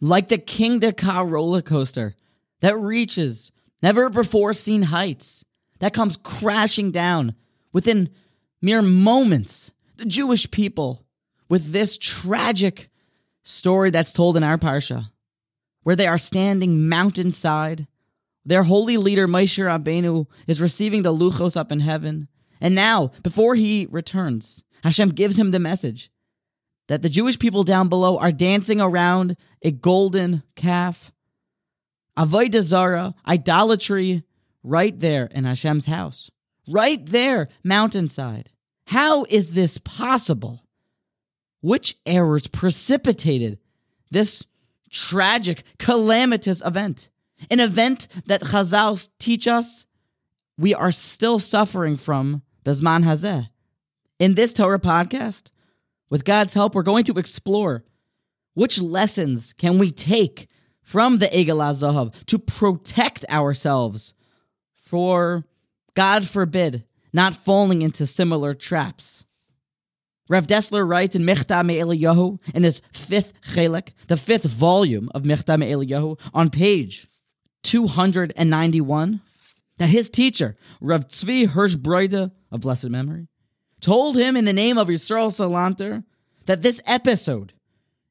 like the Kingda Ka roller coaster that reaches never before seen heights, that comes crashing down within mere moments. The Jewish people, with this tragic story that's told in our Parsha, where they are standing mountainside, their holy leader Moshe Rabbeinu is receiving the luchos up in heaven. And now, before he returns, Hashem gives him the message that the Jewish people down below are dancing around a golden calf. Avodah Zara, idolatry, right there in Hashem's house. Right there, mountainside. How is this possible? Which errors precipitated this tragic, calamitous event? An event that Chazal teach us we are still suffering from Bezman Hazeh. In this Torah podcast, with God's help, we're going to explore which lessons can we take from the Egel Zahav to protect ourselves for, God forbid, not falling into similar traps. Rav Dessler writes in Mechta Eliyahu in his fifth chelek, the fifth volume of Mechta Eliyahu, on page 291, that his teacher, Rev Tzvi Hirsch Broide of blessed memory, told him in the name of Yisrael Salanter that this episode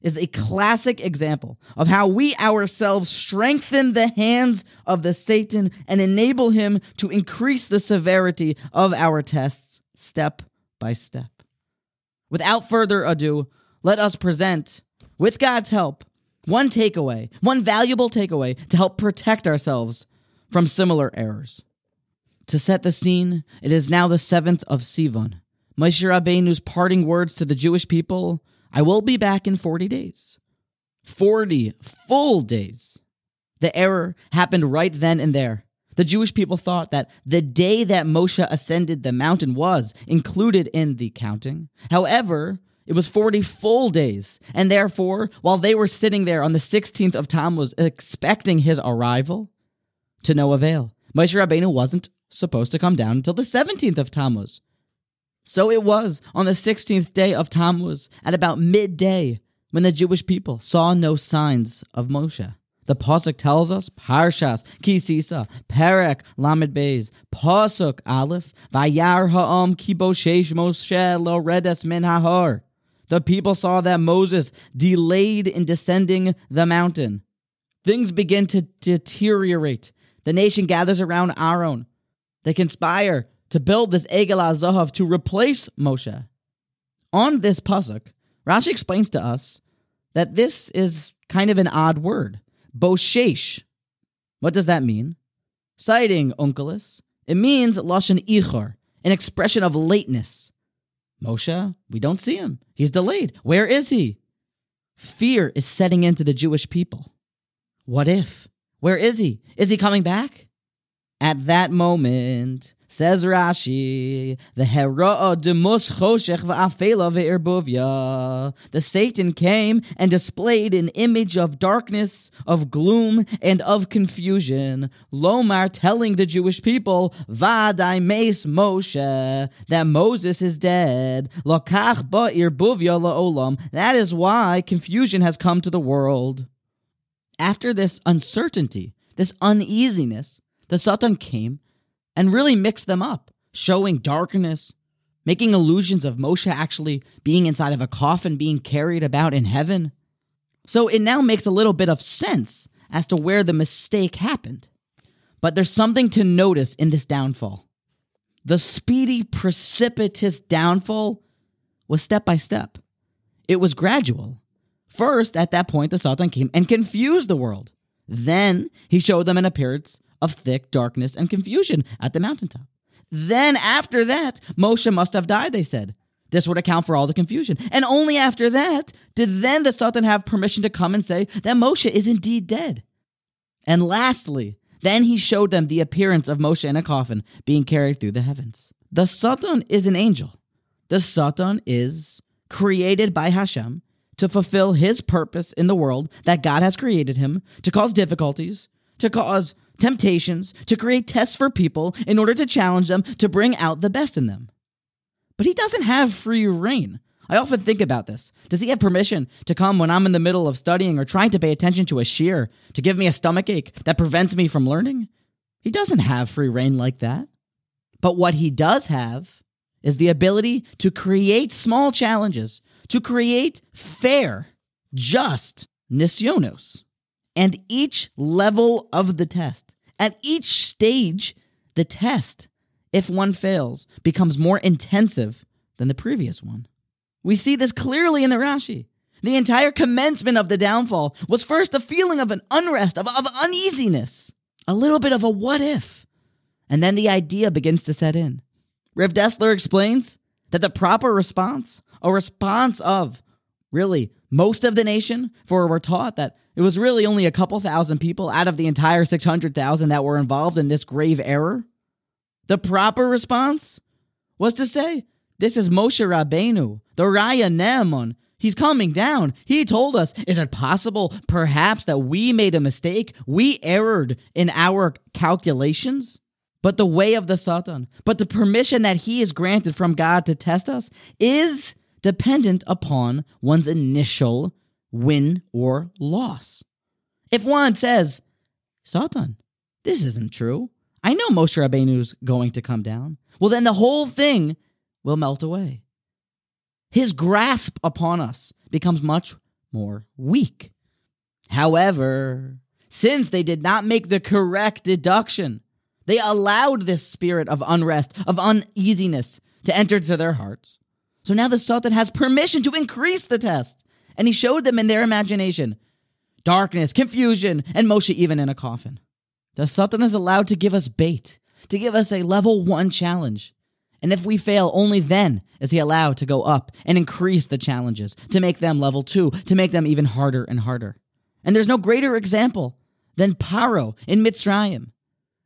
is a classic example of how we ourselves strengthen the hands of the Satan and enable him to increase the severity of our tests step by step. Without further ado, let us present, with God's help, one takeaway, one valuable takeaway to help protect ourselves from similar errors. To set the scene, it is now the 7th of Sivan, Moshe Rabbeinu's parting words to the Jewish people I will be back in 40 days. 40 full days. The error happened right then and there. The Jewish people thought that the day that Moshe ascended the mountain was included in the counting. However, it was 40 full days. And therefore, while they were sitting there on the 16th of Tammuz expecting his arrival, to no avail. Moshe Rabbeinu wasn't supposed to come down until the 17th of Tammuz. So it was on the 16th day of Tammuz at about midday when the Jewish people saw no signs of Moshe. The pasuk tells us, Parshas, Ki Sisa, Perek, Lamed Beis, Pasuk, Aleph, Vayar ha'am kiboshesh Moshe lo redes min hahor. The people saw that Moses delayed in descending the mountain. Things begin to deteriorate. The nation gathers around Aaron. They conspire to build this Egel Zahav to replace Moshe. On this pasuk, Rashi explains to us that this is kind of an odd word, boshesh. What does that mean? Citing Onkelos, it means lashon ichor, an expression of lateness. Moshe, we don't see him. He's delayed. Where is he? Fear is setting into the Jewish people. What if? Where is he? Is he coming back? At that moment, Says Rashi, the Hera'a demus choshech va'afela ve'irbuvya. The Satan came and displayed an image of darkness, of gloom, and of confusion. Lomar telling the Jewish people, Vadai meis Moshe, that Moses is dead. Lokach ba'irbuvya la'olam. That is why confusion has come to the world. After this uncertainty, this uneasiness, the Satan came and really mix them up, showing darkness, making illusions of Moshe actually being inside of a coffin being carried about in heaven. So it now makes a little bit of sense as to where the mistake happened. But there's something to notice in this downfall. The speedy, precipitous downfall was step by step. It was gradual. First, at that point, the Satan came and confused the world. Then he showed them an appearance of thick darkness and confusion at the mountaintop. Then, after that, Moshe must have died, they said. This would account for all the confusion. And only after that did then the Satan have permission to come and say that Moshe is indeed dead. And lastly, then he showed them the appearance of Moshe in a coffin being carried through the heavens. The Satan is an angel. The Satan is created by Hashem to fulfill his purpose in the world that God has created him, to cause difficulties, to cause temptations, to create tests for people in order to challenge them to bring out the best in them. But he doesn't have free reign I often think about this. Does he have permission to come when I'm in the middle of studying or trying to pay attention to a shiur to give me a stomach ache that prevents me from learning? He doesn't have free reign like that. But what he does have is the ability to create small challenges, to create fair, just nisyonos. And each level of the test, at each stage, the test, if one fails, becomes more intensive than the previous one. We see this clearly in the Rashi. The entire commencement of the downfall was first a feeling of an unrest, of, of uneasiness, a little bit of a what if. And then the idea begins to set in. Rav Dessler explains that the proper response, a response of really most of the nation, for we're taught that it was really only a couple thousand people out of the entire 600,000 that were involved in this grave error. The proper response was to say, This is Moshe Rabbeinu, the Raya Ne'eman. He's coming down. He told us, Is it possible, perhaps, that we made a mistake? We erred in our calculations? But the way of the Satan, but the permission that he is granted from God to test us is dependent upon one's initial win or loss. If one says, Satan, this isn't true. I know Moshe Rabbeinu's going to come down. Well, then the whole thing will melt away. His grasp upon us becomes much more weak. However, since they did not make the correct deduction, they allowed this spirit of unrest, of uneasiness to enter to their hearts. So now the Satan has permission to increase the test. And he showed them in their imagination darkness, confusion, and Moshe even in a coffin. The Satan is allowed to give us bait, to give us a level one challenge. And if we fail, only then is he allowed to go up and increase the challenges, to make them level two, to make them even harder and harder. And there's no greater example than Paro in Mitzrayim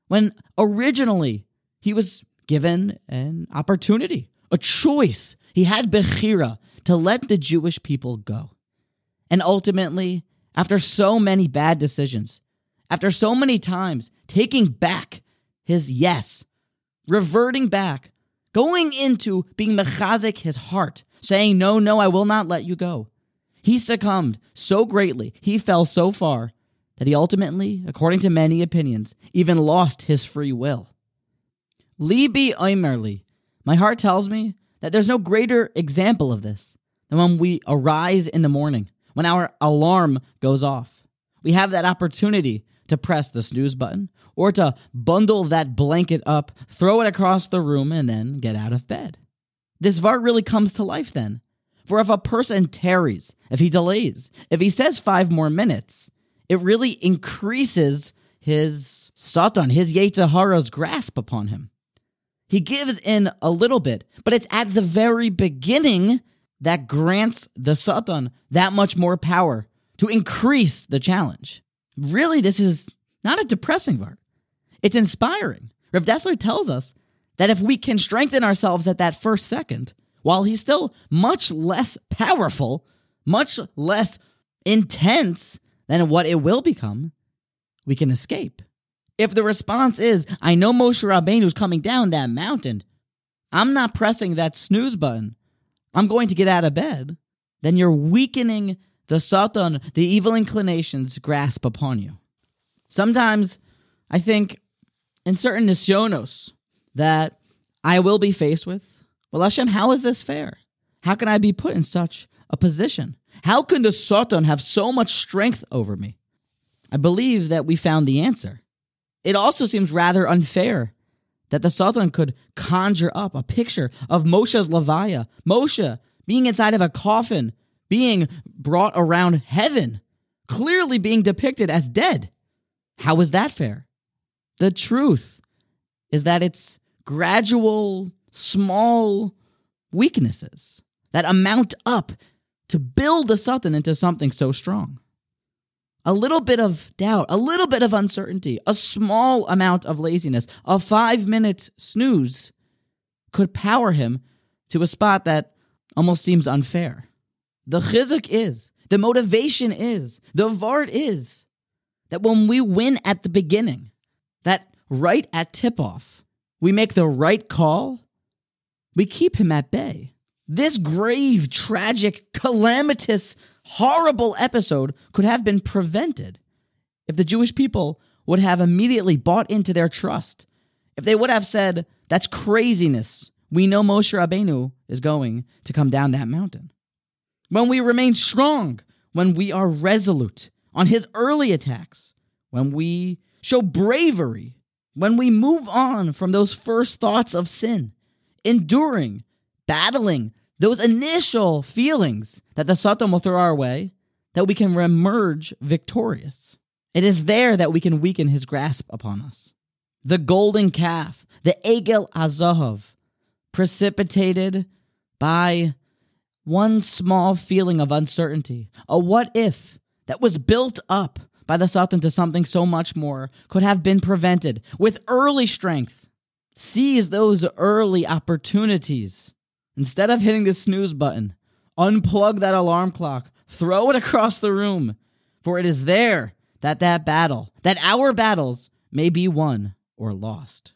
when originally he was given an opportunity, a choice. He had Bechira to let the Jewish people go. And ultimately, after so many bad decisions, after so many times taking back his yes, reverting back, going into being mechazik his heart, saying, No, no, I will not let you go. He succumbed so greatly, he fell so far that he ultimately, according to many opinions, even lost his free will. Libi Oimerli, my heart tells me that there's no greater example of this than when we arise in the morning, when our alarm goes off. We have that opportunity to press the snooze button or to bundle that blanket up, throw it across the room, and then get out of bed. This Vort really comes to life then. For if a person tarries, if he delays, if he says five more minutes, it really increases his Satan, his Yetzer Hara's grasp upon him. He gives in a little bit, but it's at the very beginning that grants the Satan that much more power to increase the challenge. Really, this is not a depressing part. It's inspiring. Rav Dessler tells us that if we can strengthen ourselves at that first second, while he's still much less powerful, much less intense than what it will become, we can escape. If the response is, I know Moshe Rabbeinu's coming down that mountain, I'm not pressing that snooze button. I'm going to get out of bed. Then you're weakening the Satan, the evil inclinations grasp upon you. Sometimes I think in certain nisyonos that I will be faced with, well, Hashem, how is this fair? How can I be put in such a position? How can the Satan have so much strength over me? I believe that we found the answer. It also seems rather unfair that the Satan could conjure up a picture of Moshe's Levaya, Moshe being inside of a coffin, being brought around heaven, clearly being depicted as dead. How is that fair? The truth is that it's gradual, small weaknesses that amount up to build the Satan into something so strong. A little bit of doubt, a little bit of uncertainty, a small amount of laziness, a five minute snooze could power him to a spot that almost seems unfair. The chizuk is, the motivation is, the vort is that when we win at the beginning, that right at tip off, we make the right call, we keep him at bay. This grave, tragic, calamitous, horrible episode could have been prevented if the Jewish people would have immediately bought into their trust. If they would have said, That's craziness. We know Moshe Rabbeinu is going to come down that mountain. When we remain strong, when we are resolute on his early attacks, when we show bravery, when we move on from those first thoughts of sin, enduring, battling those initial feelings that the Satan will throw our way, that we can emerge victorious. It is there that we can weaken his grasp upon us. The golden calf, the Egel Zahav, precipitated by one small feeling of uncertainty, a what if that was built up by the Satan to something so much more, could have been prevented with early strength. Seize those early opportunities. Instead of hitting the snooze button, unplug that alarm clock, throw it across the room, for it is there that that battle, that our battles may be won or lost.